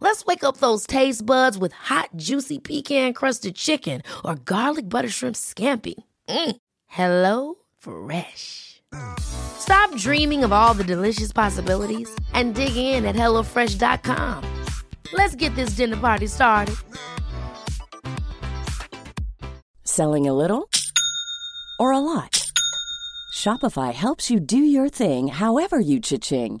Let's wake up those taste buds with hot, juicy pecan crusted chicken or garlic butter shrimp scampi. Mm. Hello Fresh. Stop dreaming of all the delicious possibilities and dig in at HelloFresh.com. Let's get this dinner party started. Selling a little or a lot? Shopify helps you do your thing however you cha-ching.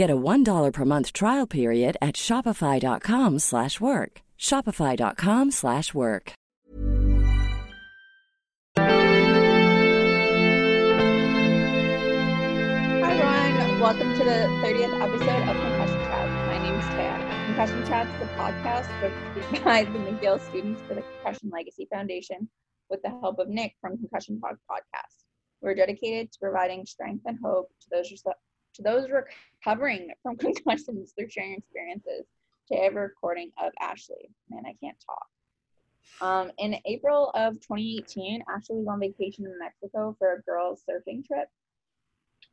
Get a $1 per month trial period at shopify.com slash work. Shopify.com slash work. Hi everyone, welcome to the 30th episode of Concussion Chat. My name is Taya. Concussion Chat is a podcast hosted by the McGill students for the Concussion Legacy Foundation with the help of Nick from Concussion Talk Podcast. We're dedicated to providing strength and hope to those to those recovering from concussions through sharing experiences. to we're recording of Ashley. Man, I can't talk. Um, in April of 2018, Ashley was on vacation in Mexico for a girls' surfing trip.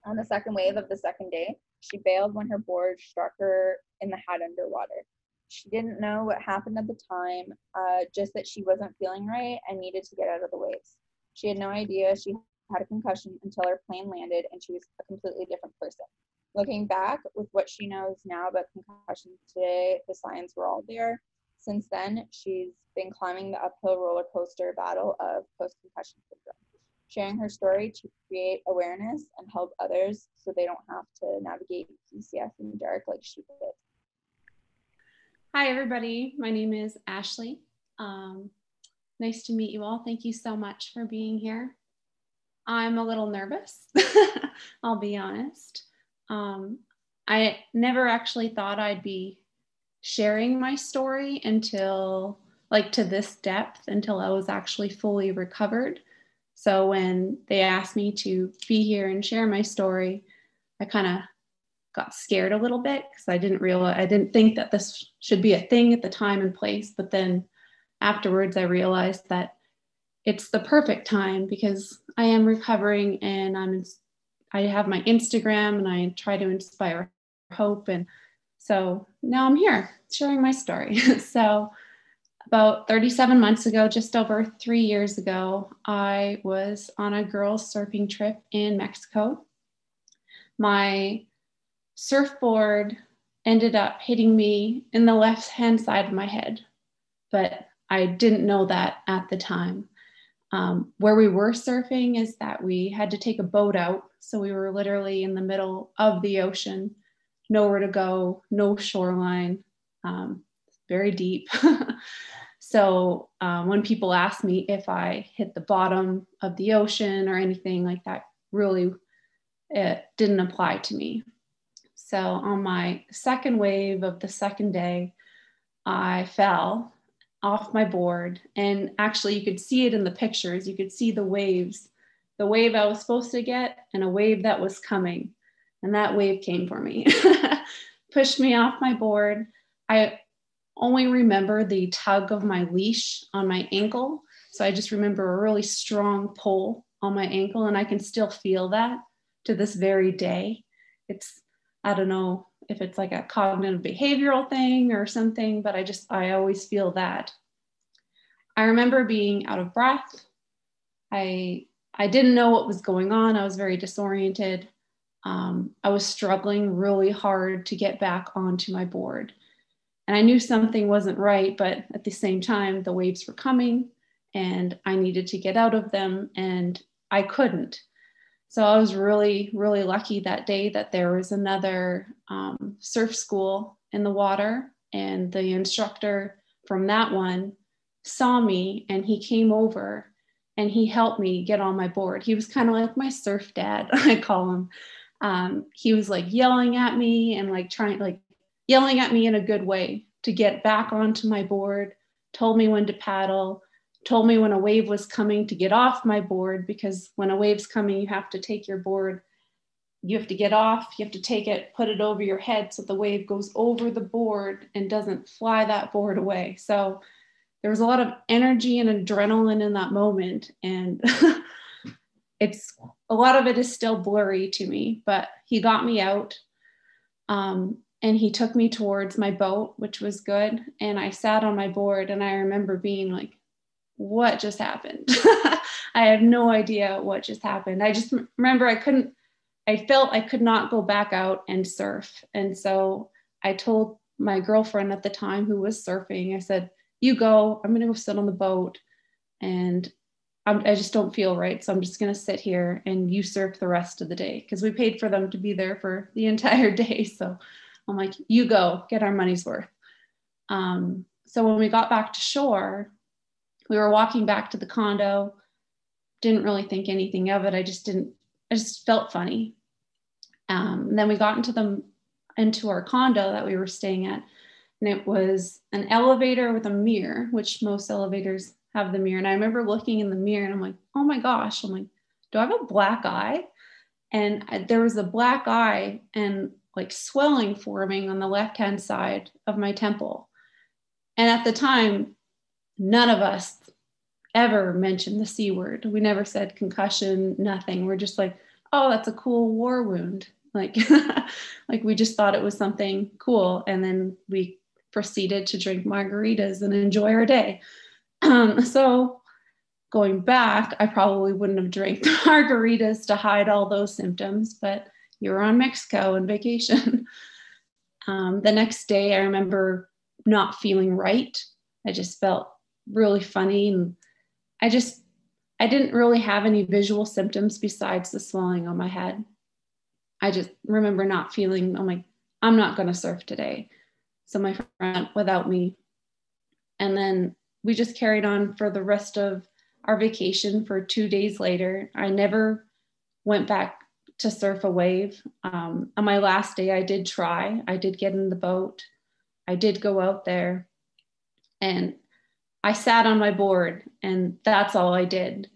On the second wave of the second day, she bailed when her board struck her in the head underwater. She didn't know what happened at the time, uh, just that she wasn't feeling right and needed to get out of the waves. She had no idea she had a concussion until her plane landed and she was a completely different person. Looking back with what she knows now about concussions today, the signs were all there. Since then, she's been climbing the uphill roller coaster battle of post concussion syndrome, sharing her story to create awareness and help others so they don't have to navigate PCS in the dark like she did. Hi, everybody. My name is Ashley. Um, nice to meet you all. Thank you so much for being here. I'm a little nervous, I'll be honest. Um, I never actually thought I'd be sharing my story until, like, to this depth, until I was actually fully recovered. So when they asked me to be here and share my story, I kind of got scared a little bit because I didn't realize, I didn't think that this should be a thing at the time and place. But then afterwards, I realized that it's the perfect time because I am recovering and I'm I have my Instagram and I try to inspire hope and so now I'm here sharing my story. so about 37 months ago, just over 3 years ago, I was on a girls surfing trip in Mexico. My surfboard ended up hitting me in the left hand side of my head, but I didn't know that at the time. Um, where we were surfing is that we had to take a boat out. So we were literally in the middle of the ocean, nowhere to go, no shoreline, um, very deep. so um, when people ask me if I hit the bottom of the ocean or anything like that, really it didn't apply to me. So on my second wave of the second day, I fell off my board. And actually, you could see it in the pictures. You could see the waves the wave I was supposed to get and a wave that was coming. And that wave came for me, pushed me off my board. I only remember the tug of my leash on my ankle. So I just remember a really strong pull on my ankle, and I can still feel that to this very day. It's, I don't know, if it's like a cognitive behavioral thing or something, but I just, I always feel that. I remember being out of breath. I, I didn't know what was going on. I was very disoriented. Um, I was struggling really hard to get back onto my board. And I knew something wasn't right, but at the same time, the waves were coming and I needed to get out of them. And I couldn't. So I was really, really lucky that day that there was another um, surf school in the water, and the instructor from that one saw me and he came over and he helped me get on my board. He was kind of like my surf dad, I call him. Um, he was like yelling at me and like trying, like yelling at me in a good way to get back onto my board, told me when to paddle, told me when a wave was coming to get off my board because when a wave's coming, you have to take your board, you have to get off, you have to take it, put it over your head so the wave goes over the board and doesn't fly that board away. So there was a lot of energy and adrenaline in that moment. And it's a lot of it is still blurry to me, but he got me out. Um, and he took me towards my boat, which was good. And I sat on my board, and I remember being like, what just happened? I have no idea what just happened. I just remember I couldn't, I felt I could not go back out and surf. And so I told my girlfriend at the time who was surfing, I said, You go, I'm going to go sit on the boat and I'm, i just don't feel right. So I'm just going to sit here and you surf the rest of the day because we paid for them to be there for the entire day. So I'm like, You go, get our money's worth. Um, so when we got back to shore, we were walking back to the condo. Didn't really think anything of it. I just didn't i just felt funny. Um, then we got into the into our condo that we were staying at and it was an elevator with a mirror which most elevators have the mirror. And i remember looking in the mirror and i'm like oh my gosh. I'm like do i have a black eye? And I, there was a black eye and like swelling forming on the left hand side of my temple. And at the time none of us ever mentioned the C word. We never said concussion, nothing. We're just like, oh, that's a cool war wound. Like, like we just thought it was something cool. And then we proceeded to drink margaritas and enjoy our day. Um, so going back, I probably wouldn't have drank margaritas to hide all those symptoms, but you were on Mexico and vacation. Um, the next day, I remember not feeling right. I just felt really funny and I just I didn't really have any visual symptoms besides the swelling on my head. I just remember not feeling I'm like I'm not going to surf today. So my friend without me. And then we just carried on for the rest of our vacation for 2 days later. I never went back to surf a wave. Um, on my last day, I did try. I did get in the boat. I did go out there. And I sat on my board and that's all I did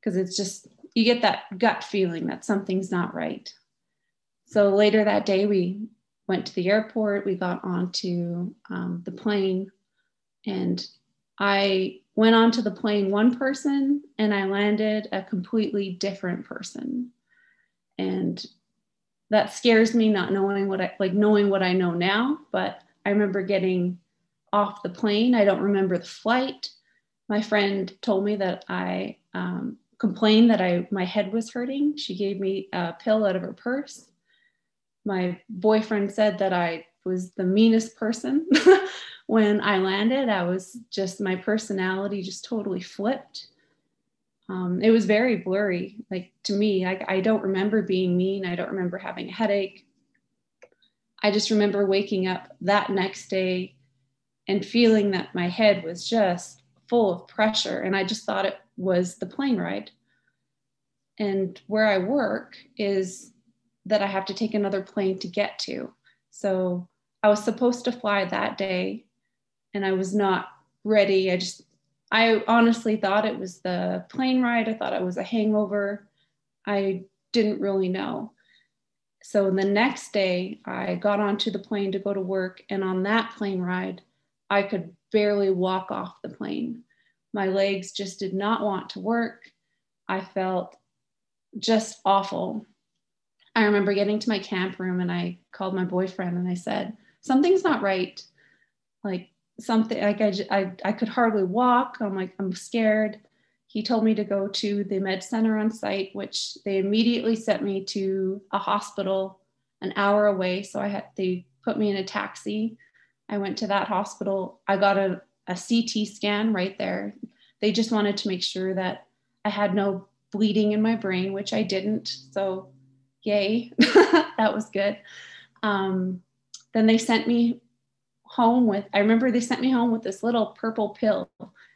because it's just you get that gut feeling that something's not right. So later that day, we went to the airport. We got onto um, the plane, and I went onto the plane one person, and I landed a completely different person. And that scares me, not knowing what I like, knowing what I know now. But I remember getting off the plane. I don't remember the flight. My friend told me that I um, complained that I my head was hurting. She gave me a pill out of her purse. My boyfriend said that I was the meanest person when I landed. I was just my personality just totally flipped. Um, it was very blurry. Like to me, I, I don't remember being mean. I don't remember having a headache. I just remember waking up that next day and feeling that my head was just full of pressure. And I just thought it was the plane ride. And where I work is that I have to take another plane to get to. So I was supposed to fly that day and I was not ready. I just, I honestly thought it was the plane ride. I thought it was a hangover. I didn't really know. So the next day, I got onto the plane to go to work. And on that plane ride, I could barely walk off the plane. My legs just did not want to work. I felt just awful. I remember getting to my camp room and I called my boyfriend and I said, Something's not right. Like something, like I, I, I could hardly walk. I'm like, I'm scared. He told me to go to the med center on site, which they immediately sent me to a hospital an hour away. So I had, they put me in a taxi I went to that hospital. I got a, a CT scan right there. They just wanted to make sure that I had no bleeding in my brain, which I didn't. So, yay, that was good. Um, then they sent me home with, I remember they sent me home with this little purple pill,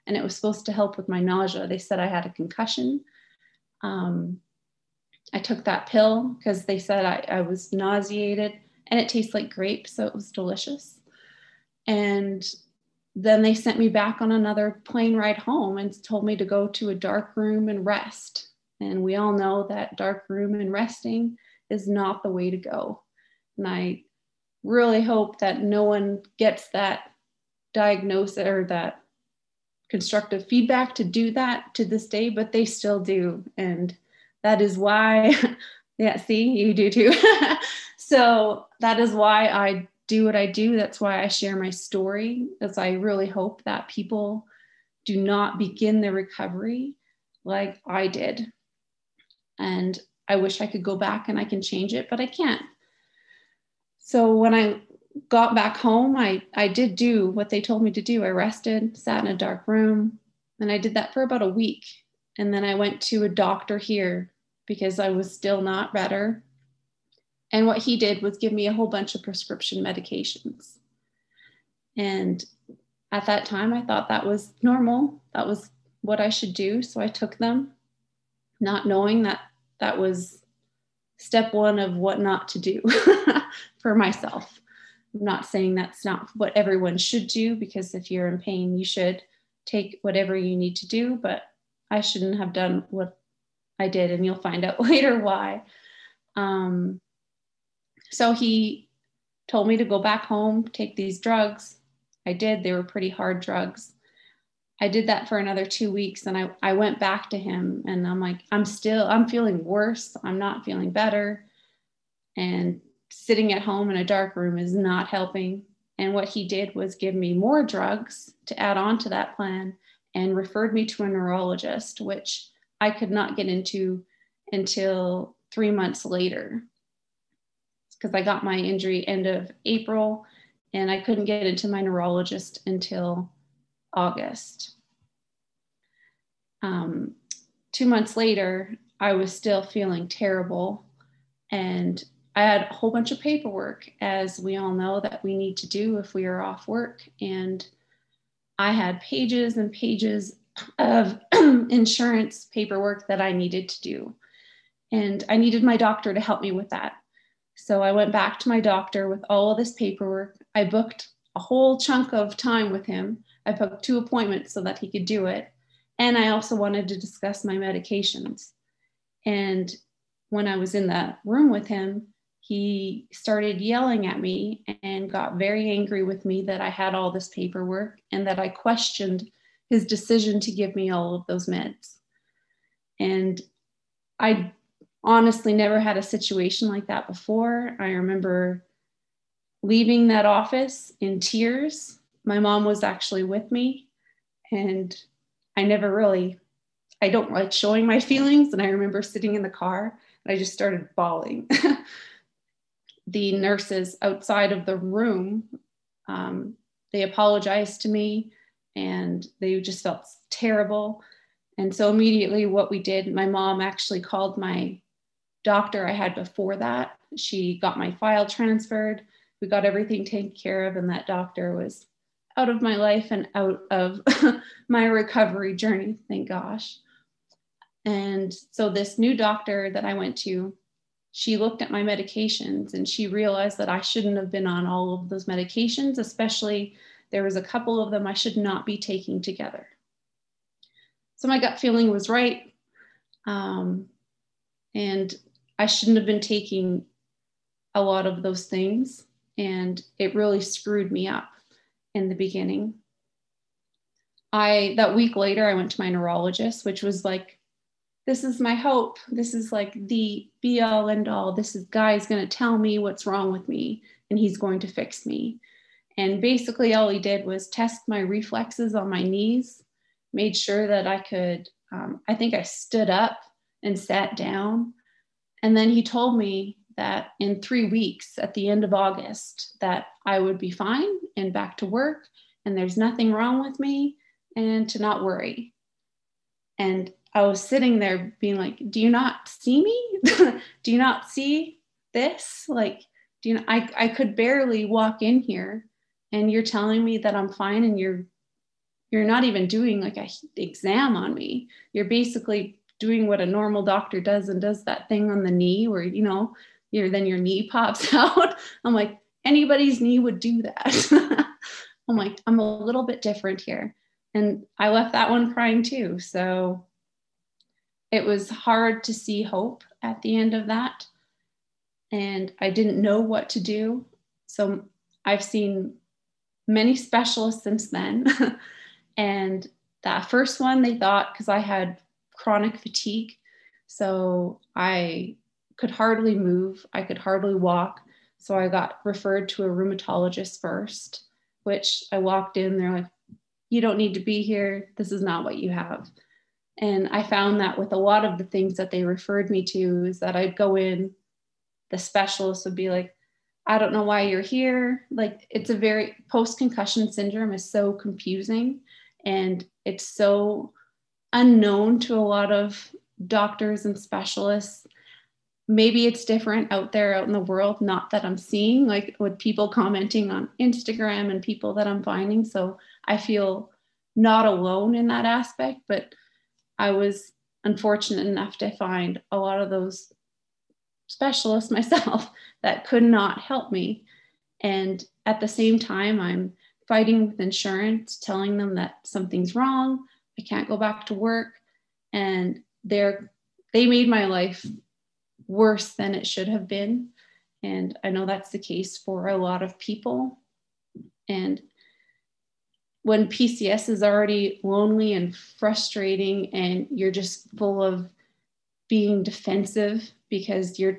and it was supposed to help with my nausea. They said I had a concussion. Um, I took that pill because they said I, I was nauseated and it tastes like grape, so it was delicious. And then they sent me back on another plane ride home and told me to go to a dark room and rest. And we all know that dark room and resting is not the way to go. And I really hope that no one gets that diagnosis or that constructive feedback to do that to this day, but they still do. And that is why, yeah, see, you do too. so that is why I do what I do. That's why I share my story, as I really hope that people do not begin their recovery like I did. And I wish I could go back and I can change it, but I can't. So when I got back home, I, I did do what they told me to do. I rested, sat in a dark room, and I did that for about a week. And then I went to a doctor here because I was still not better. And what he did was give me a whole bunch of prescription medications. And at that time, I thought that was normal. That was what I should do. So I took them, not knowing that that was step one of what not to do for myself. I'm not saying that's not what everyone should do because if you're in pain, you should take whatever you need to do, but I shouldn't have done what I did, and you'll find out later why. Um, so he told me to go back home, take these drugs. I did, they were pretty hard drugs. I did that for another two weeks and I, I went back to him and I'm like, I'm still, I'm feeling worse. I'm not feeling better. And sitting at home in a dark room is not helping. And what he did was give me more drugs to add on to that plan and referred me to a neurologist, which I could not get into until three months later because I got my injury end of April and I couldn't get into my neurologist until August. Um, two months later, I was still feeling terrible and I had a whole bunch of paperwork, as we all know, that we need to do if we are off work. And I had pages and pages of insurance paperwork that I needed to do. And I needed my doctor to help me with that. So I went back to my doctor with all of this paperwork. I booked a whole chunk of time with him. I booked two appointments so that he could do it. And I also wanted to discuss my medications. And when I was in the room with him, he started yelling at me and got very angry with me that I had all this paperwork and that I questioned his decision to give me all of those meds. And I honestly never had a situation like that before. I remember leaving that office in tears. My mom was actually with me, and I never really, I don't like showing my feelings. And I remember sitting in the car and I just started bawling. the nurses outside of the room, um, they apologized to me and they just felt terrible. And so immediately, what we did, my mom actually called my doctor I had before that. She got my file transferred. We got everything taken care of, and that doctor was out of my life and out of my recovery journey, thank gosh. And so, this new doctor that I went to, she looked at my medications and she realized that I shouldn't have been on all of those medications, especially there was a couple of them I should not be taking together. So my gut feeling was right. Um, and I shouldn't have been taking a lot of those things. And it really screwed me up in the beginning. I, that week later, I went to my neurologist, which was like this is my hope. This is like the be all end all. This is guy's going to tell me what's wrong with me and he's going to fix me. And basically, all he did was test my reflexes on my knees, made sure that I could, um, I think I stood up and sat down. And then he told me that in three weeks at the end of August that I would be fine and back to work and there's nothing wrong with me and to not worry. And I was sitting there being like, do you not see me? do you not see this? Like, do you know, I, I could barely walk in here and you're telling me that I'm fine and you're you're not even doing like a exam on me. You're basically doing what a normal doctor does and does that thing on the knee where you know your then your knee pops out. I'm like anybody's knee would do that. I'm like I'm a little bit different here. And I left that one crying too. So it was hard to see hope at the end of that. And I didn't know what to do. So I've seen many specialists since then. and that first one, they thought because I had chronic fatigue. So I could hardly move, I could hardly walk. So I got referred to a rheumatologist first, which I walked in, they're like, you don't need to be here. This is not what you have. And I found that with a lot of the things that they referred me to, is that I'd go in, the specialist would be like, I don't know why you're here. Like, it's a very post concussion syndrome is so confusing and it's so unknown to a lot of doctors and specialists. Maybe it's different out there out in the world, not that I'm seeing, like with people commenting on Instagram and people that I'm finding. So I feel not alone in that aspect, but I was unfortunate enough to find a lot of those specialists myself that could not help me. And at the same time, I'm fighting with insurance, telling them that something's wrong, I can't go back to work. And they're they made my life worse than it should have been. And I know that's the case for a lot of people. And when PCS is already lonely and frustrating, and you're just full of being defensive because you're,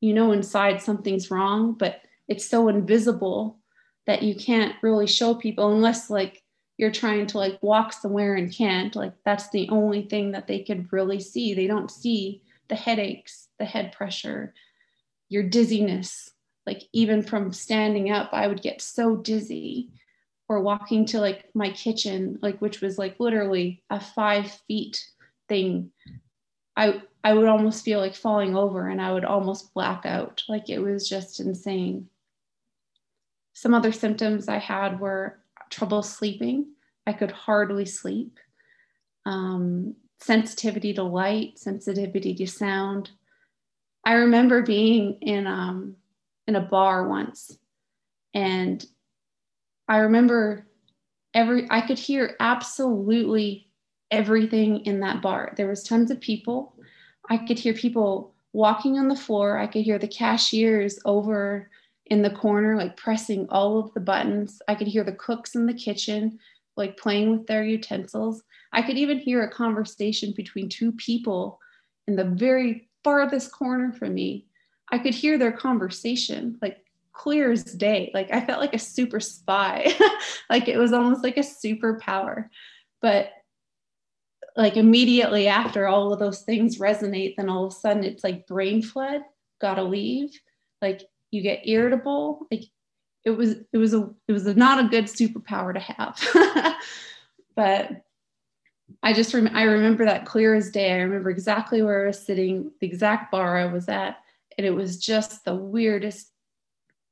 you know, inside something's wrong, but it's so invisible that you can't really show people unless like you're trying to like walk somewhere and can't like that's the only thing that they could really see. They don't see the headaches the head pressure your dizziness. Like even from standing up i would get so dizzy. Or walking to like my kitchen like which was like literally a five feet thing. I i would almost feel like falling over and i would almost black out. Like it was just insane. Some other symptoms I had were trouble sleeping. I could hardly sleep. Um, sensitivity to light, sensitivity to sound. I remember being in um, in a bar once, and I remember every I could hear absolutely everything in that bar. There was tons of people. I could hear people walking on the floor. I could hear the cashiers over in the corner, like pressing all of the buttons. I could hear the cooks in the kitchen, like playing with their utensils. I could even hear a conversation between two people in the very farthest corner from me. I could hear their conversation, like clear as day. Like I felt like a super spy, like it was almost like a superpower. But like immediately after all of those things resonate, then all of a sudden it's like brain flood, gotta leave. Like you get irritable like it was it was a it was a, not a good superpower to have. But i just rem- i remember that clear as day. I remember exactly where i was sitting the exact bar i was at and it was just the weirdest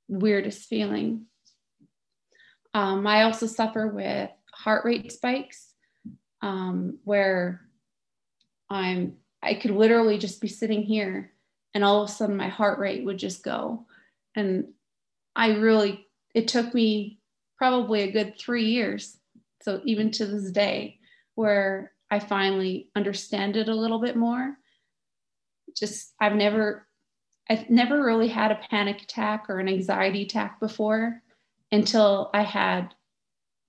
weirdest feeling. Um, i also suffer with heart rate spikes um, where i'm i could literally just be sitting here and all of a sudden my heart rate would just go and I really, it took me probably a good three years. So even to this day, where I finally understand it a little bit more. Just, I've never, I've never really had a panic attack or an anxiety attack before until I had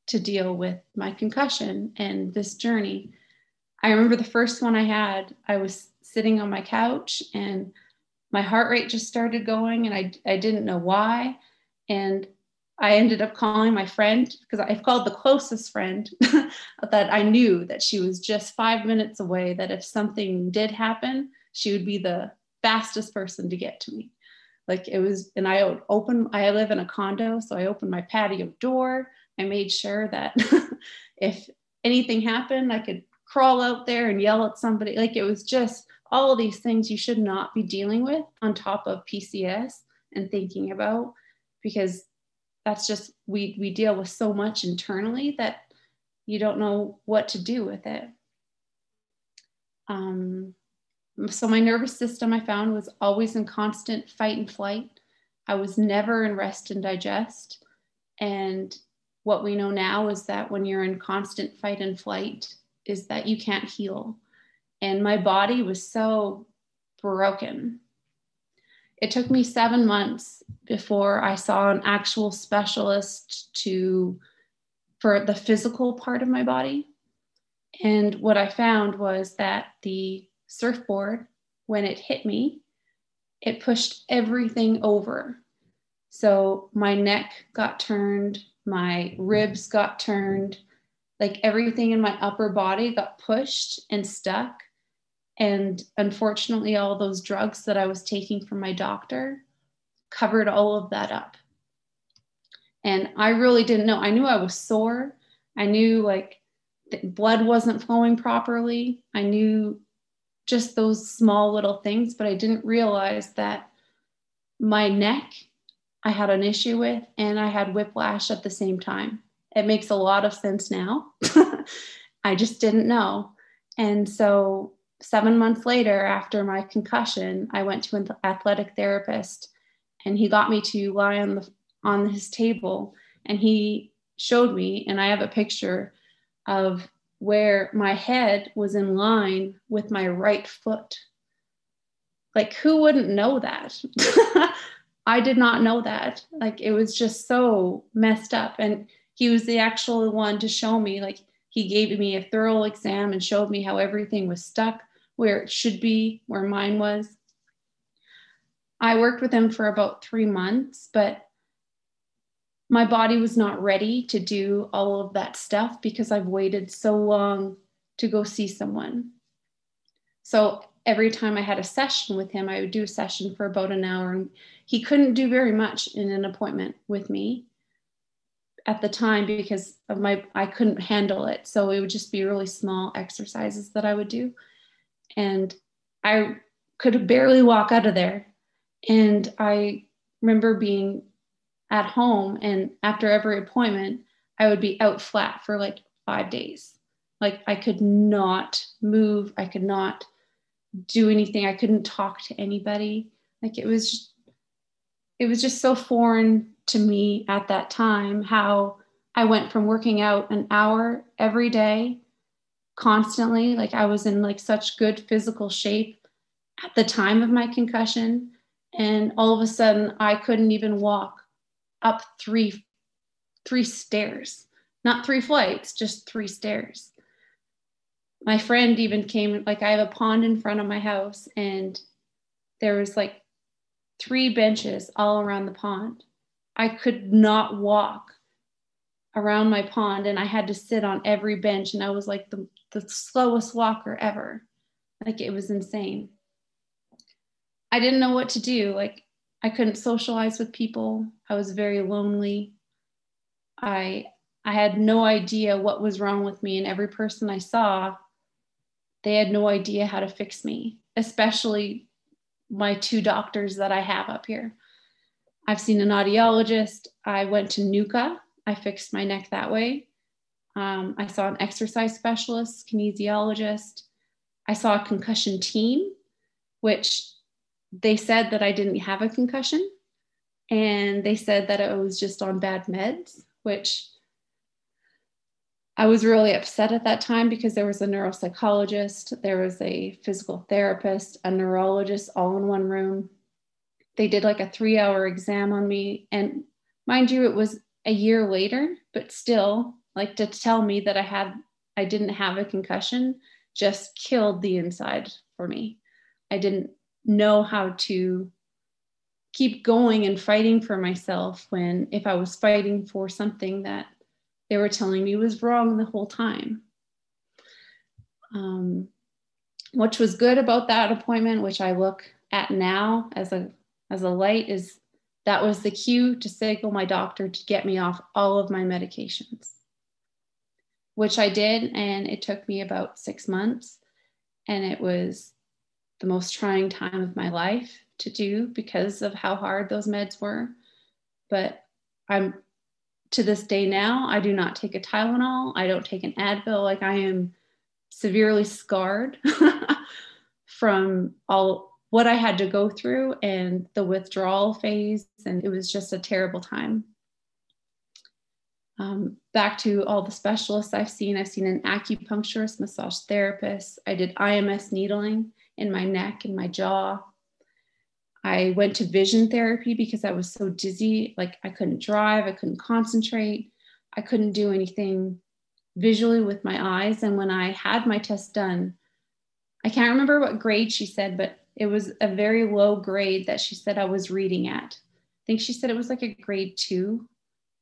to deal with my concussion and this journey. I remember the first one I had, I was sitting on my couch and my heart rate just started going and I, I didn't know why. And I ended up calling my friend because I've called the closest friend that I knew that she was just five minutes away, that if something did happen, she would be the fastest person to get to me. Like it was, and I open, I live in a condo, so I opened my patio door. I made sure that if anything happened, I could crawl out there and yell at somebody. Like it was just all of these things you should not be dealing with on top of PCS and thinking about because that's just we we deal with so much internally that you don't know what to do with it. Um, so my nervous system I found was always in constant fight and flight. I was never in rest and digest. And what we know now is that when you're in constant fight and flight, is that you can't heal. And my body was so broken. It took me seven months before I saw an actual specialist to for the physical part of my body. And what I found was that the surfboard, when it hit me, it pushed everything over. So my neck got turned, my ribs got turned, like everything in my upper body got pushed and stuck. And unfortunately, all those drugs that I was taking from my doctor covered all of that up. And I really didn't know. I knew I was sore. I knew like blood wasn't flowing properly. I knew just those small little things, but I didn't realize that my neck I had an issue with and I had whiplash at the same time. It makes a lot of sense now. I just didn't know. And so, seven months later, after my concussion, I went to an athletic therapist and he got me to lie on, the, on his table and he showed me, and I have a picture of where my head was in line with my right foot. Like, who wouldn't know that? I did not know that. Like, it was just so messed up. And he was the actual one to show me, like, he gave me a thorough exam and showed me how everything was stuck where it should be, where mine was. I worked with him for about three months, but my body was not ready to do all of that stuff because I've waited so long to go see someone. So every time I had a session with him, I would do a session for about an hour, and he couldn't do very much in an appointment with me at the time because of my I couldn't handle it. So it would just be really small exercises that I would do. And I could barely walk out of there. And I remember being at home and after every appointment i would be out flat for like five days. Like i could not move. I could not do anything. I couldn't talk to anybody. Like it was it was just so foreign to me at that time how i went from working out an hour every day constantly. Like i was in like such good physical shape at the time of my concussion and all of a sudden i couldn't even walk up three three stairs. Not three flights just three stairs. My friend even came like i have a pond in front of my house and there was like three benches all around the pond. I could not walk around my pond and i had to sit on every bench and i was like the, the slowest walker ever like it was insane i didn't know what to do like I couldn't socialize with people. I was very lonely. I I had no idea what was wrong with me and every person I saw they had no idea how to fix me, especially my two doctors that I have up here. I've seen an audiologist. I went to NUCCA. I fixed my neck that way. Um, I saw an exercise specialist, kinesiologist. I saw a concussion team, which they said that I didn't have a concussion and they said that I was just on bad meds, which I was really upset at that time because there was a neuropsychologist, there was a physical therapist, a neurologist all in one room. They did like a three hour exam on me. And mind you, it was a year later, but still, like to tell me that I had, I didn't have a concussion just killed the inside for me. I didn't know how to keep going and fighting for myself when if I was fighting for something that they were telling me was wrong the whole time. Um, which was good about that appointment, which I look at now as a as a light, is that was the cue to signal my doctor to get me off all of my medications. which I did. And it took me about six months. And it was the most trying time of my life to do because of how hard those meds were. But I'm to this day now, I do not take a Tylenol. I don't take an Advil. Like I am severely scarred from all what I had to go through and the withdrawal phase. And it was just a terrible time. Um, back to all the specialists I've seen. I've seen an acupuncturist, massage therapist. I did IMS needling in my neck and my jaw. I went to vision therapy because I was so dizzy. Like I couldn't drive, I couldn't concentrate, I couldn't do anything visually with my eyes. And when I had my test done, I can't remember what grade she said, but it was a very low grade that she said I was reading at. I think she said it was like a grade two,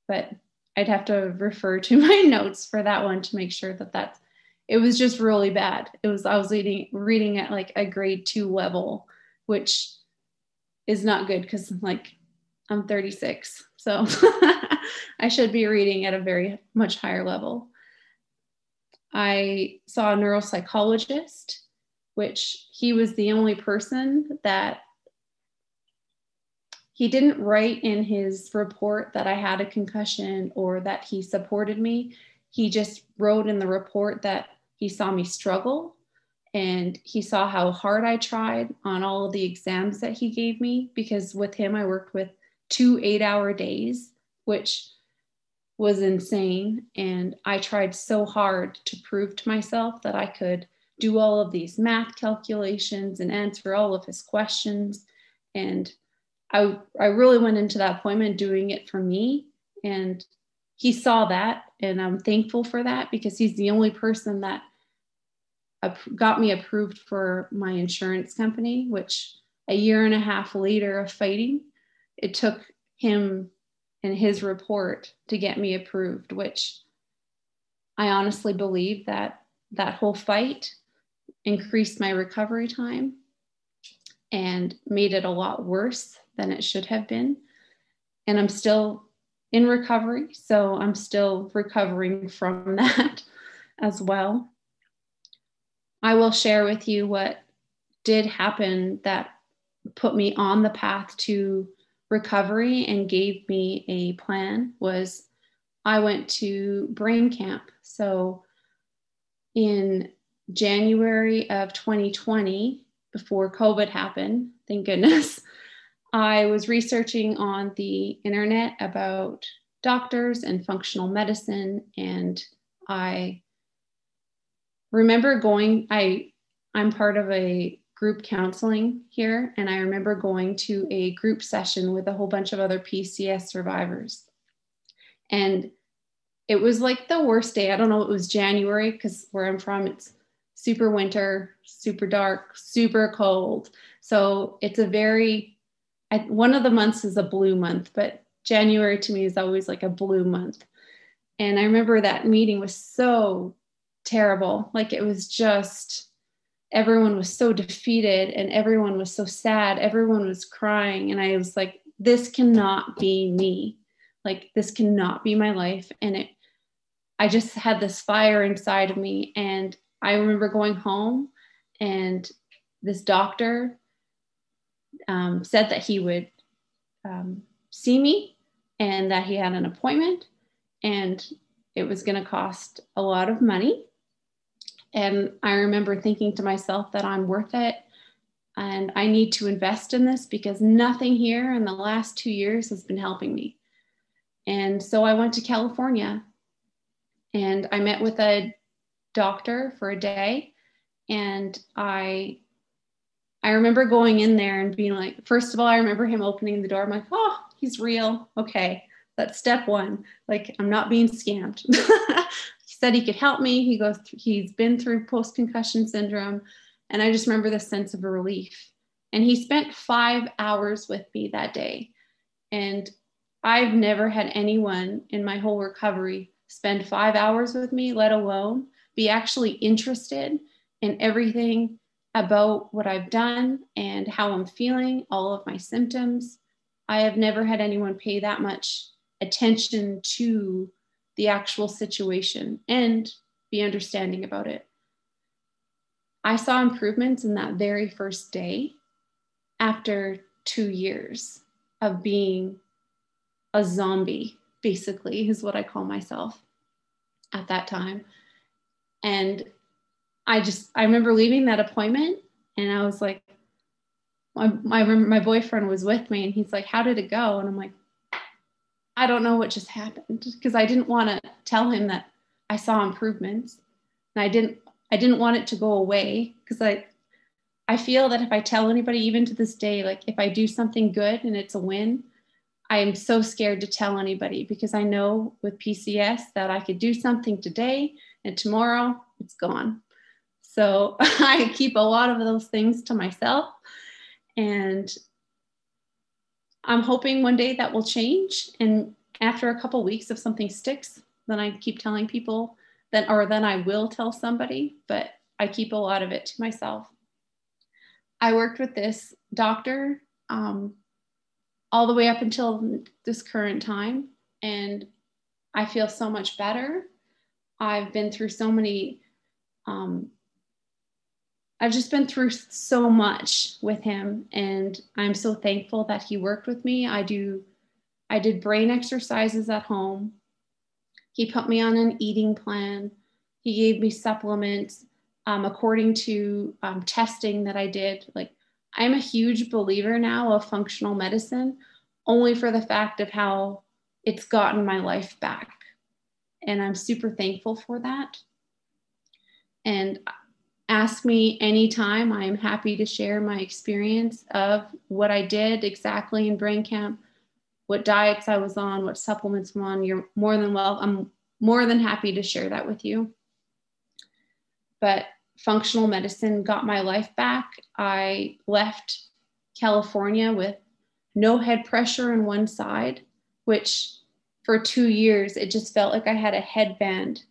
but I'd have to refer to my notes for that one to make sure that that's it was just really bad. It was I was reading reading at like a grade two level, which is not good because like I'm 36. So I should be reading at a very much higher level. I saw a neuropsychologist, which he was the only person that he didn't write in his report that I had a concussion or that he supported me. He just wrote in the report that he saw me struggle and he saw how hard I tried on all of the exams that he gave me because with him I worked with two 8-hour days which was insane and I tried so hard to prove to myself that I could do all of these math calculations and answer all of his questions. And I I really went into that appointment doing it for me. And he saw that and i'm thankful for that because he's the only person that got me approved for my insurance company which a year and a half later of fighting it took him and his report to get me approved which i honestly believe that that whole fight increased my recovery time and made it a lot worse than it should have been and i'm still in recovery. So I'm still recovering from that as well. I will share with you what did happen that put me on the path to recovery and gave me a plan was I went to brain camp. So in January of 2020, before COVID happened, thank goodness, I was researching on the internet about doctors and functional medicine, and I remember going. I I'm part of a group counseling here, and I remember going to a group session with a whole bunch of other PCS survivors, and it was like the worst day. I don't know. It was January because where I'm from, it's super winter, super dark, super cold. So it's a very I, one of the months is a blue month, but January to me is always like a blue month. And I remember that meeting was so terrible. Like it was just, everyone was so defeated and everyone was so sad. Everyone was crying. And I was like, this cannot be me. Like this cannot be my life. And it, I just had this fire inside of me. And I remember going home and this doctor um, said that he would um, see me and that he had an appointment and it was going to cost a lot of money. And I remember thinking to myself that I'm worth it and I need to invest in this because nothing here in the last two years has been helping me. And so I went to California and I met with a doctor for a day and I I remember going in there and being like, first of all, I remember him opening the door. I'm like, oh, he's real. Okay, that's step one. Like, I'm not being scammed. he said he could help me. He goes, he's been through post concussion syndrome. And I just remember the sense of relief. And he spent five hours with me that day. And I've never had anyone in my whole recovery spend five hours with me, let alone be actually interested in everything about what I've done and how I'm feeling, all of my symptoms. I have never had anyone pay that much attention to the actual situation. And be understanding about it. I saw improvements in that very first day after two years of being a zombie, basically, is what I call myself at that time. And I just, I remember leaving that appointment and I was like, my, my, my boyfriend was with me and he's like, How did it go? And I'm like, I don't know what just happened because I didn't want to tell him that I saw improvements and I didn't I didn't want it to go away because I I feel that if I tell anybody even to this day like if I do something good and it's a win I am so scared to tell anybody because I know with PCS that I could do something today and tomorrow it's gone. So I keep a lot of those things to myself. And I'm hoping one day that will change. And after a couple weeks, if something sticks, then I keep telling people that, or then I will tell somebody, but I keep a lot of it to myself. I worked with this doctor um, all the way up until this current time. And I feel so much better. I've been through so many, um, I've just been through so much with him. And I'm so thankful that he worked with me. I do, I did brain exercises at home. He put me on an eating plan. He gave me supplements um, according to um, testing that I did, like I'm a huge believer now of functional medicine only for the fact of how it's gotten my life back. And I'm super thankful for that. And ask me anytime. I'm happy to share my experience of what I did exactly in brain camp, what diets I was on, what supplements I'm on. You're more than well, I'm more than happy to share that with you. But functional medicine got my life back. I left California with no head pressure on one side, which for two years, it just felt like I had a headband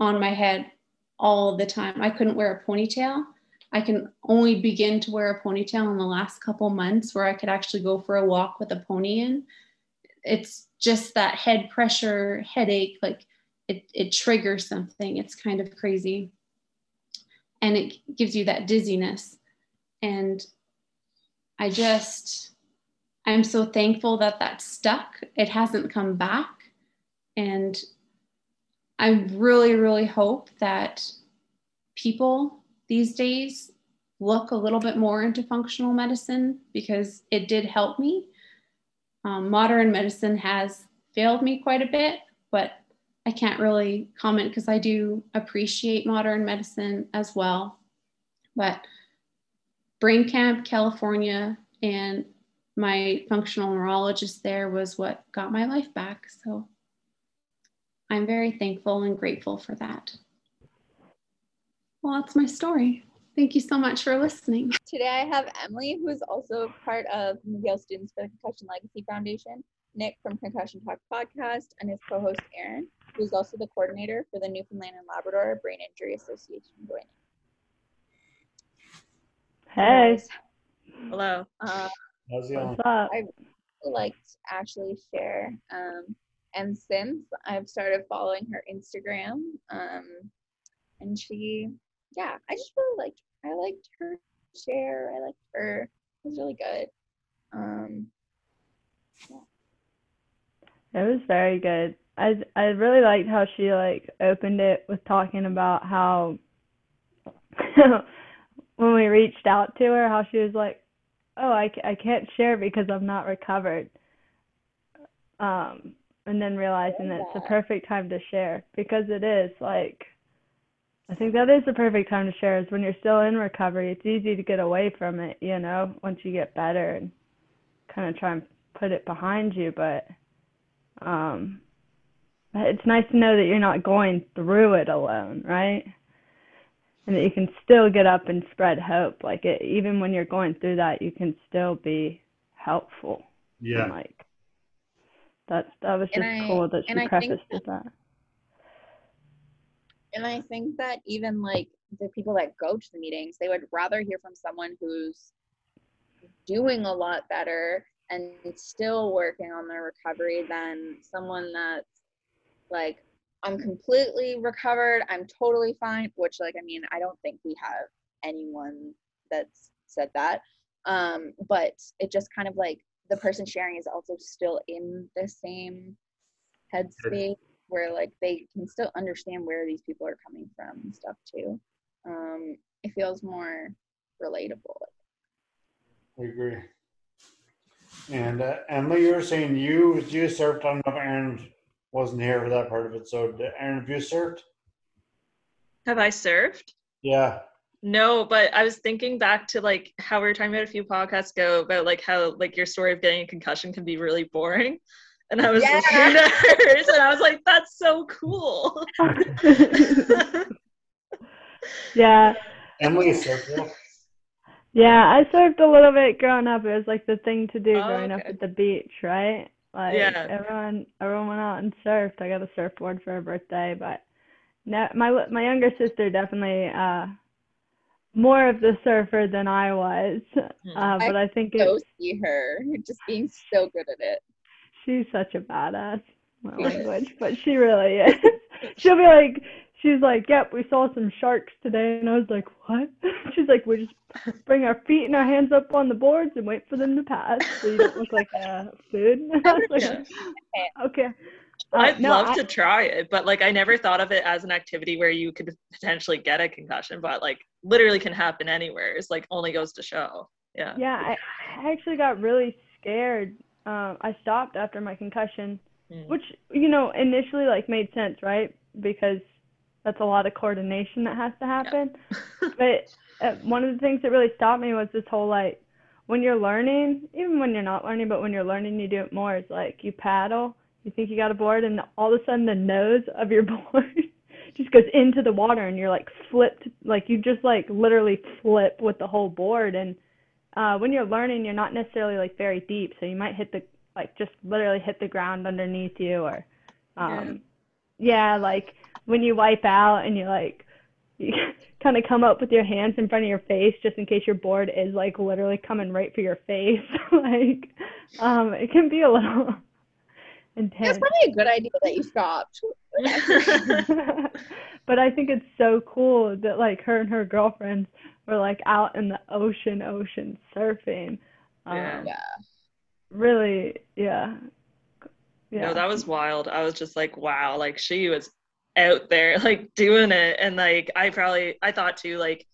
on my head all the time. I couldn't wear a ponytail. I can only begin to wear a ponytail in the last couple months where I could actually go for a walk with a pony in. It's just that head pressure, headache, like it, it triggers something. It's kind of crazy and it gives you that dizziness. And I just, I'm so thankful that that stuck. It hasn't come back. And I really, really hope that people these days look a little bit more into functional medicine because it did help me. Um, modern medicine has failed me quite a bit, but I can't really comment because I do appreciate modern medicine as well. But Brain Camp, California, and my functional neurologist there was what got my life back. So I'm very thankful and grateful for that. Well, that's my story. Thank you so much for listening. Today I have Emily, who is also part of McGill Students for the Concussion Legacy Foundation, Nick from Concussion Talk Podcast, and his co-host Aaron who's also the coordinator for the Newfoundland and Labrador Brain Injury Association joining. Hey. Hello. Uh, How's it going? I liked Ashley share. Um, and since I've started following her Instagram, um, and she, yeah, I just really liked. I liked her share. I liked her. It was really good. Um, yeah. It was very good. I I really liked how she like opened it with talking about how when we reached out to her, how she was like, "Oh, I I can't share because I'm not recovered." Um, and then realizing that it's the perfect time to share because it is like I think that is the perfect time to share is when you're still in recovery. It's easy to get away from it, you know, once you get better and kind of try and put it behind you, but um it's nice to know that you're not going through it alone, right? And that you can still get up and spread hope. Like it, even when you're going through that, you can still be helpful. Yeah. And like that that was just I, cool that she prefaced that, that. And I think that even like the people that go to the meetings, they would rather hear from someone who's doing a lot better and still working on their recovery than someone that's like I'm completely recovered. I'm totally fine. Which, like, I mean, I don't think we have anyone that's said that. Um, but it just kind of like the person sharing is also still in the same headspace where like they can still understand where these people are coming from and stuff too. Um, it feels more relatable. I agree. And uh, Emily, you were saying you you served on Aaron wasn't here for that part of it. So Aaron, have you served? Have I served? Yeah. No, but I was thinking back to like how we were talking about a few podcasts ago about like how like your story of getting a concussion can be really boring. And I was yeah. listening to hers and I was like, that's so cool. yeah. Emily surfed. Yeah, I surfed a little bit growing up. It was like the thing to do oh, growing okay. up at the beach, right? Like yeah. everyone, everyone went out and surfed. I got a surfboard for her birthday, but no, my my younger sister definitely uh more of the surfer than I was. Hmm. Uh, but I, I think so it, see her just being so good at it. She's such a badass. My language, but she really is. She'll be like, she's like, "Yep, we saw some sharks today," and I was like, "What?" She's like, "We just bring our feet and our hands up on the boards and wait for them to pass, so you don't look like a food." like, yeah. Okay. Uh, I'd no, love I, to try it, but like I never thought of it as an activity where you could potentially get a concussion, but like literally can happen anywhere. It's like only goes to show. Yeah. Yeah, I, I actually got really scared. Um, I stopped after my concussion, mm. which you know initially like made sense, right? Because that's a lot of coordination that has to happen. Yeah. but uh, one of the things that really stopped me was this whole like when you're learning, even when you're not learning, but when you're learning, you do it more. It's like you paddle, you think you got a board, and all of a sudden the nose of your board just goes into the water, and you're like flipped, like you just like literally flip with the whole board. And uh, when you're learning, you're not necessarily like very deep, so you might hit the like just literally hit the ground underneath you, or um, yeah, yeah like when you wipe out and you like you kind of come up with your hands in front of your face just in case your board is like literally coming right for your face like um it can be a little intense. It's probably a good idea that you stopped. But i think it's so cool that like her and her girlfriends were like out in the ocean ocean surfing. Um, yeah. really yeah. Yeah. No, that was wild. I was just like, wow, like she was out there like doing it. And like i probably i thought too like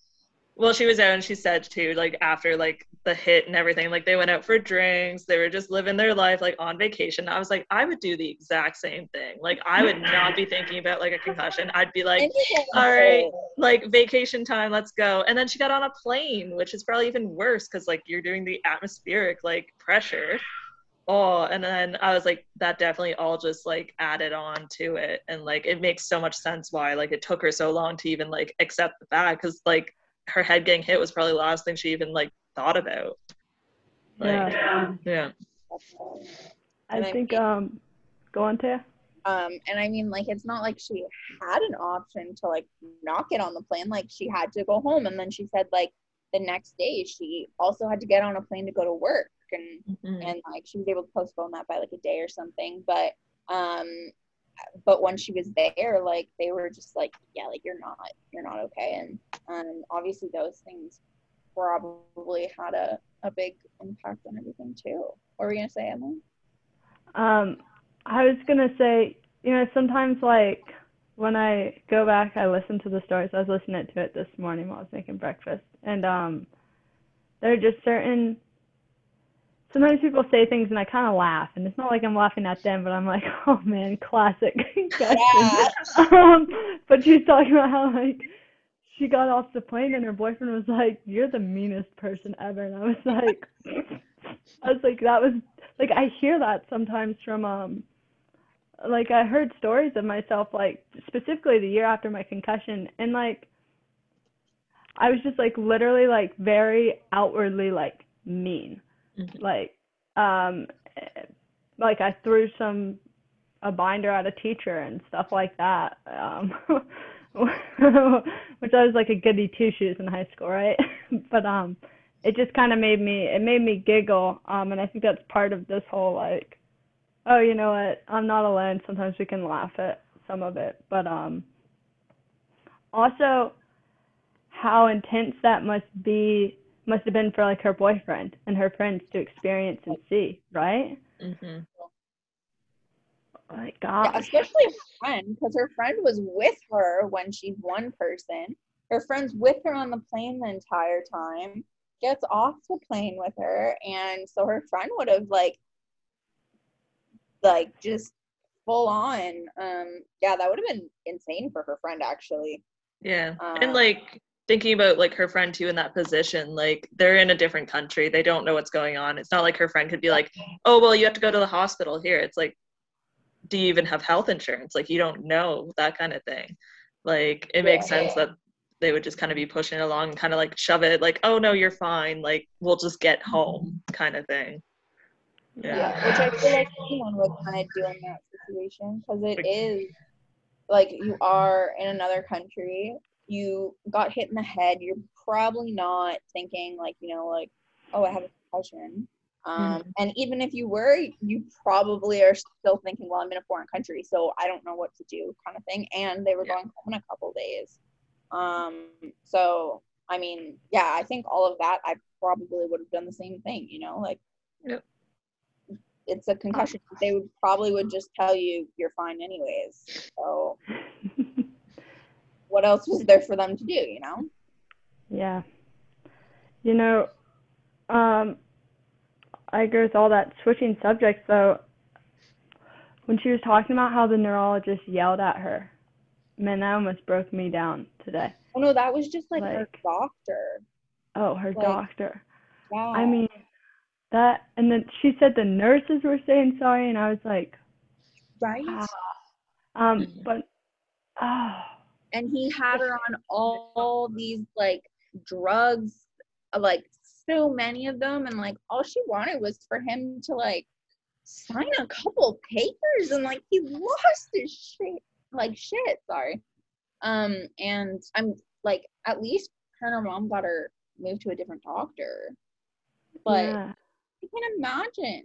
well she was out and she said too like after like the hit and everything like they went out for drinks they were just living their life like on vacation. I was like i would do the exact same thing. Like i would not be thinking about like a concussion. I'd be like all right like vacation time let's go. And then she got on a plane which is probably even worse because like you're doing the atmospheric like pressure. Oh and then i was like that definitely all just like added on to it. And like it makes so much sense why like it took her so long to even like accept the fact because like her head getting hit was probably the last thing she even like thought about. Like, yeah. Yeah i think um go on to um and i mean like it's not like she had an option to like not get on the plane. Like she had to go home. And then she said like the next day she also had to get on a plane to go to work. And mm-hmm. and like she was able to postpone that by like a day or something. But um but when she was there like they were just like yeah like you're not you're not okay. And um obviously those things probably had a, a big impact on everything too. What were you gonna say emily? Um i was gonna say you know sometimes like when i go back i listen to the stories. I was listening to it this morning while i was making breakfast. And um there are just certain sometimes people say things and I kind of laugh, and it's not like I'm laughing at them, but I'm like, oh man, classic yeah. um, but she's talking about how like she got off the plane and her boyfriend was like, "You're the meanest person ever," and I was like, I was like, that was like I hear that sometimes from um. Like I heard stories of myself, like specifically the year after my concussion, and like I was just like literally like very outwardly like mean Mm-hmm. Like, um, like I threw some a binder at a teacher and stuff like that. Um, which I was like a goody two shoes in high school, right? but um, it just kind of made me it made me giggle. Um, and I think that's part of this whole like, oh, you know what? I'm not alone. Sometimes we can laugh at some of it, but um, also how intense that must be must have been for like her boyfriend and her friends to experience and see, right? Mm-hmm. My God. Yeah, especially her friend, because her friend was with her when she's one person. Her friend's with her on the plane the entire time, gets off the plane with her, and so her friend would have like like just full on. Um yeah, that would have been insane for her friend actually. Yeah. Um, and like thinking about like her friend too in that position like they're in a different country they don't know what's going on it's not like her friend could be like oh well you have to go to the hospital here it's like do you even have health insurance like you don't know that kind of thing like it makes yeah. sense that they would just kind of be pushing along and kind of like shove it like oh no you're fine like we'll just get home kind of thing yeah, yeah which i feel like anyone would kind of do in that situation because it is like you are in another country you got hit in the head, you're probably not thinking like, you know, like, oh, I have a concussion. Um, mm-hmm. And even if you were, you probably are still thinking, well, I'm in a foreign country, so I don't know what to do, kind of thing. And they were yeah. going home in a couple days. Um, so, I mean, yeah, I think all of that, I probably would have done the same thing, you know, like, yep. it's a concussion. They would probably would just tell you you're fine anyways. So what else was there for them to do, you know? Yeah. You know, um, I agree with all that. Switching subjects, though, when she was talking about how the neurologist yelled at her, man, that almost broke me down today. Oh no, that was just like, like her doctor. Oh, her like, doctor. Yeah. I mean, that, and then she said the nurses were saying sorry, and I was like, right. Ah. Um, but, oh, and he had her on all these like drugs like so many of them and like all she wanted was for him to like sign a couple papers and like he lost his shit like shit sorry um and i'm like at least her and her mom got her moved to a different doctor but yeah. you can imagine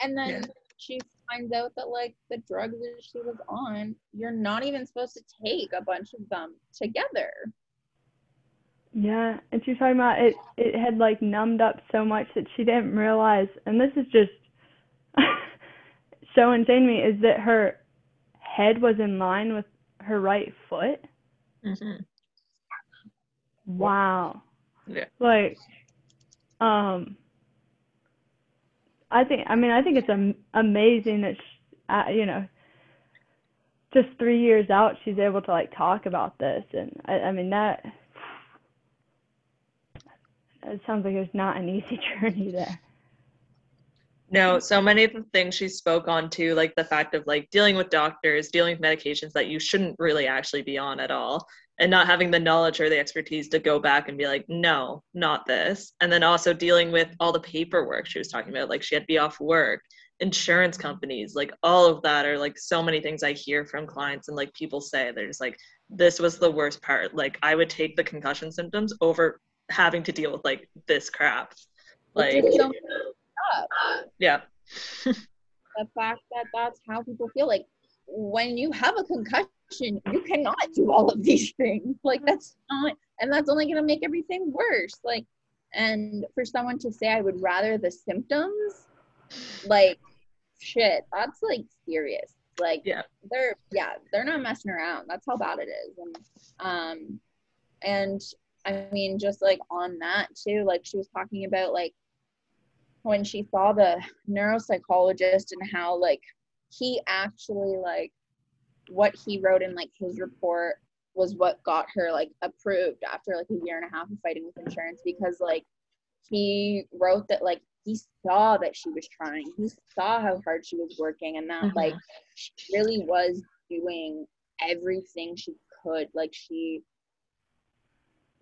and then yeah. she finds out that like the drugs that she was on, you're not even supposed to take a bunch of them together. Yeah, and she's talking about it. It had like numbed up so much that she didn't realize. And this is just so insane to me is that her head was in line with her right foot. Mm-hmm. Wow. Yeah. Like, um, I think I mean I think it's am- amazing that she, uh, you know just three years out she's able to like talk about this and I, I mean that it sounds like it's not an easy journey there. No, so many of the things she spoke on too, like the fact of like dealing with doctors, dealing with medications that you shouldn't really actually be on at all and not having the knowledge or the expertise to go back and be like no not this and then also dealing with all the paperwork she was talking about like she had to be off work insurance companies like all of that are like so many things i hear from clients and like people say they're just like this was the worst part like i would take the concussion symptoms over having to deal with like this crap. Like yeah. The fact that that's how people feel like when you have a concussion you cannot do all of these things. Like that's not and that's only going to make everything worse. Like and for someone to say i would rather the symptoms like shit that's like serious. Like yeah. they're yeah they're not messing around. That's how bad it is. And um and i mean just like on that too like she was talking about like when she saw the neuropsychologist and how like he actually like what he wrote in like his report was what got her like approved after like a year and a half of fighting with insurance because like he wrote that like he saw that she was trying he saw how hard she was working and that mm-hmm. like she really was doing everything she could like she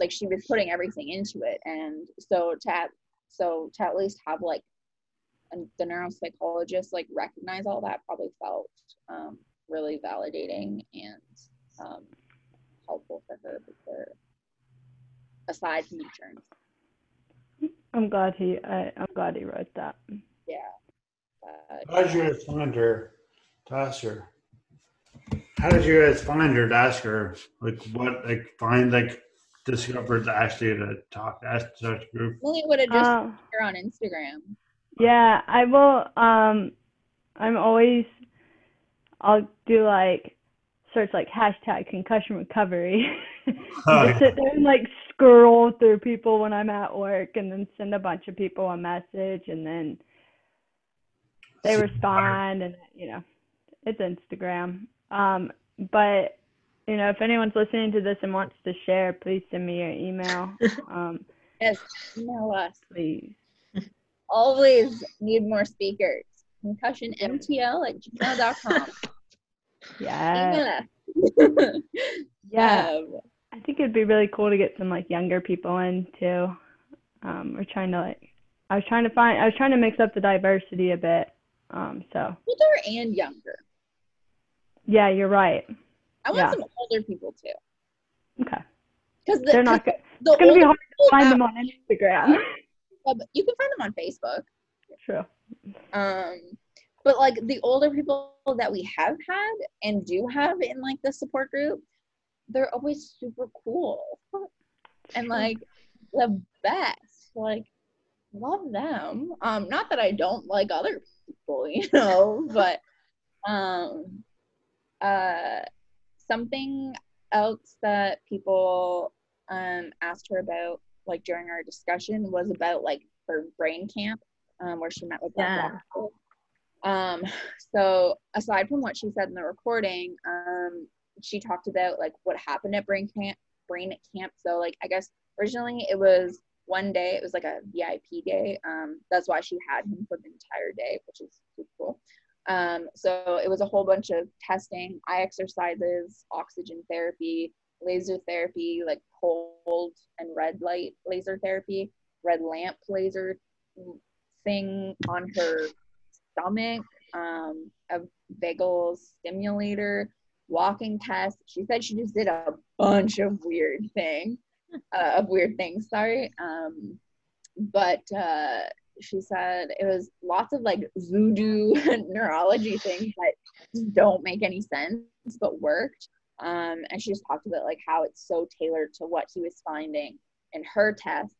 like she was putting everything into it and so to have, so to at least have like the neuropsychologist like recognize all that probably felt um, really validating and um, helpful for her for aside from the insurance. I'm glad he I, I'm glad he wrote that. Yeah. Uh, Glad you assigned her to How did you guys find her to ask her? Like what like find like discovered Ashley to talk to such group? Lily would have just uh, her on Instagram. Yeah, I will um I'm always I'll do like search like hashtag concussion recovery. oh, yeah. sit there and like scroll through people when I'm at work and then send a bunch of people a message and then they respond and you know it's Instagram. Um, but you know if anyone's listening to this and wants to share, please send me your email. Um, yes, email us, please. Always need more speakers. Concussionmtl at gmail.com. Yeah. yeah. Um, I think it'd be really cool to get some like younger people in too. Um, we're trying to like, I was trying to find, I was trying to mix up the diversity a bit. Um, so older and younger. Yeah, you're right. I want yeah. some older people too. Okay. Because the, they're not good. The it's gonna be hard to find them on Instagram. Yeah, but you can find them on Facebook. True. Um, but like the older people that we have had and do have in like the support group, they're always super cool and like the best. Like love them. Um, not that I don't like other people, you know, but um uh something else that people um asked her about like during our discussion was about like her brain camp um where she met with yeah. um, so aside from what she said in the recording, um, she talked about like what happened at brain camp brain camp. So like I guess originally it was one day, it was like a VIP day. Um, that's why she had him for the entire day, which is super cool. Um, so it was a whole bunch of testing, eye exercises, oxygen therapy, laser therapy, like cold and red light laser therapy, red lamp laser thing on her stomach, um, a vagal stimulator, walking test. She said she just did a bunch of weird things, uh, of weird things. Sorry, um, but uh, she said it was lots of like voodoo neurology things that don't make any sense but worked. Um, and she just talked about like how it's so tailored to what he was finding in her tests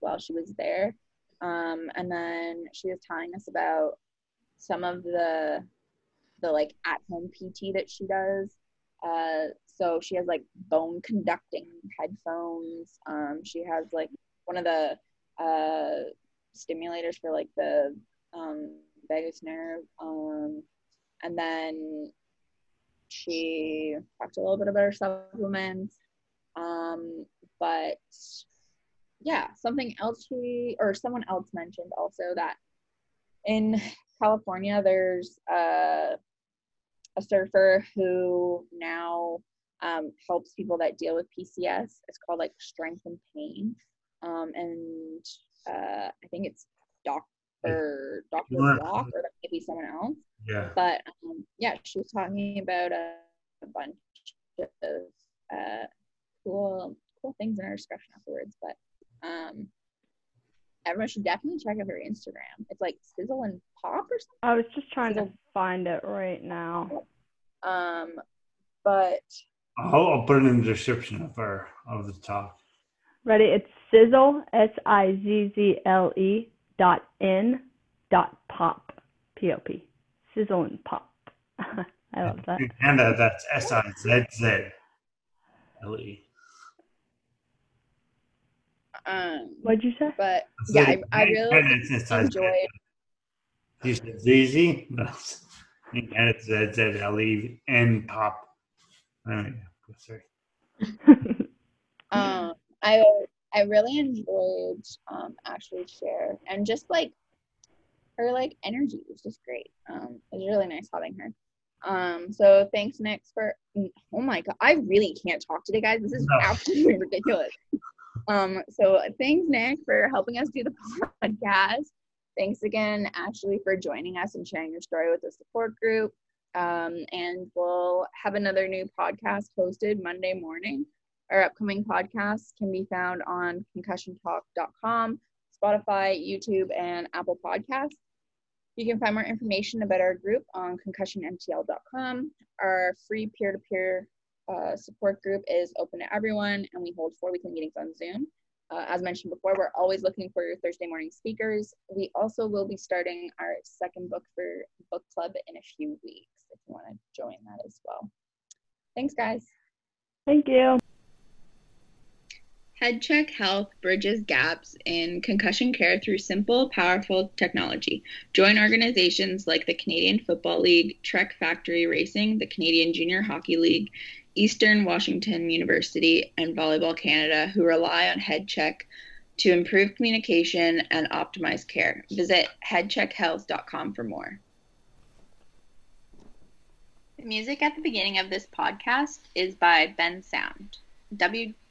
while she was there. Um, and then she was telling us about some of the the like at home PT that she does. Uh, so she has like bone conducting headphones. Um, she has like one of the uh, stimulators for like the um, vagus nerve. Um, and then she talked a little bit about her supplements. Um, but yeah, something else she or someone else mentioned also that in California, there's a, a surfer who now um, helps people that deal with PCS. It's called like Strength and Pain, um, and uh, I think it's Doctor Doctor Block or maybe someone else. Yeah. But um, yeah, she was talking about a, a bunch of uh, cool cool things in our discussion afterwards. But um, everyone should definitely check out her Instagram. It's like Sizzle and Pop or something. I was just trying Sizzle. to find it right now. Um, but I'll, I'll put it in the description of our of the talk. Ready? It's Sizzle S I Z Z L E dot N dot pop P O P Sizzle and Pop. I love that. And uh, that's S I Z Z L E. Um, What'd you say? But yeah, I, I really enjoyed. You said ZZ? No. And it's Z Z L E N pop. Oh, sorry. um, I I really enjoyed um Ashley share and just like her like energy was just great. Um, it was really nice having her. Um, so thanks, Nick, for oh my god, I really can't talk today, guys. This is no. absolutely ridiculous. Um, so thanks, Nick, for helping us do the podcast. Thanks again, Ashley, for joining us and sharing your story with the support group. Um, and we'll have another new podcast posted Monday morning. Our upcoming podcasts can be found on concussiontalk.com, Spotify, YouTube, and Apple Podcasts. You can find more information about our group on concussionmtl.com. Our free peer to peer support group is open to everyone, and we hold four weekly meetings on Zoom. Uh, as mentioned before, we're always looking for your Thursday morning speakers. We also will be starting our second book for book club in a few weeks if you want to join that as well. Thanks, guys. Thank you. HeadCheck Health bridges gaps in concussion care through simple, powerful technology. Join organizations like the Canadian Football League, Trek Factory Racing, the Canadian Junior Hockey League, Eastern Washington University, and Volleyball Canada, who rely on HeadCheck to improve communication and optimize care. Visit headcheckhealth.com for more. The music at the beginning of this podcast is by Bensound.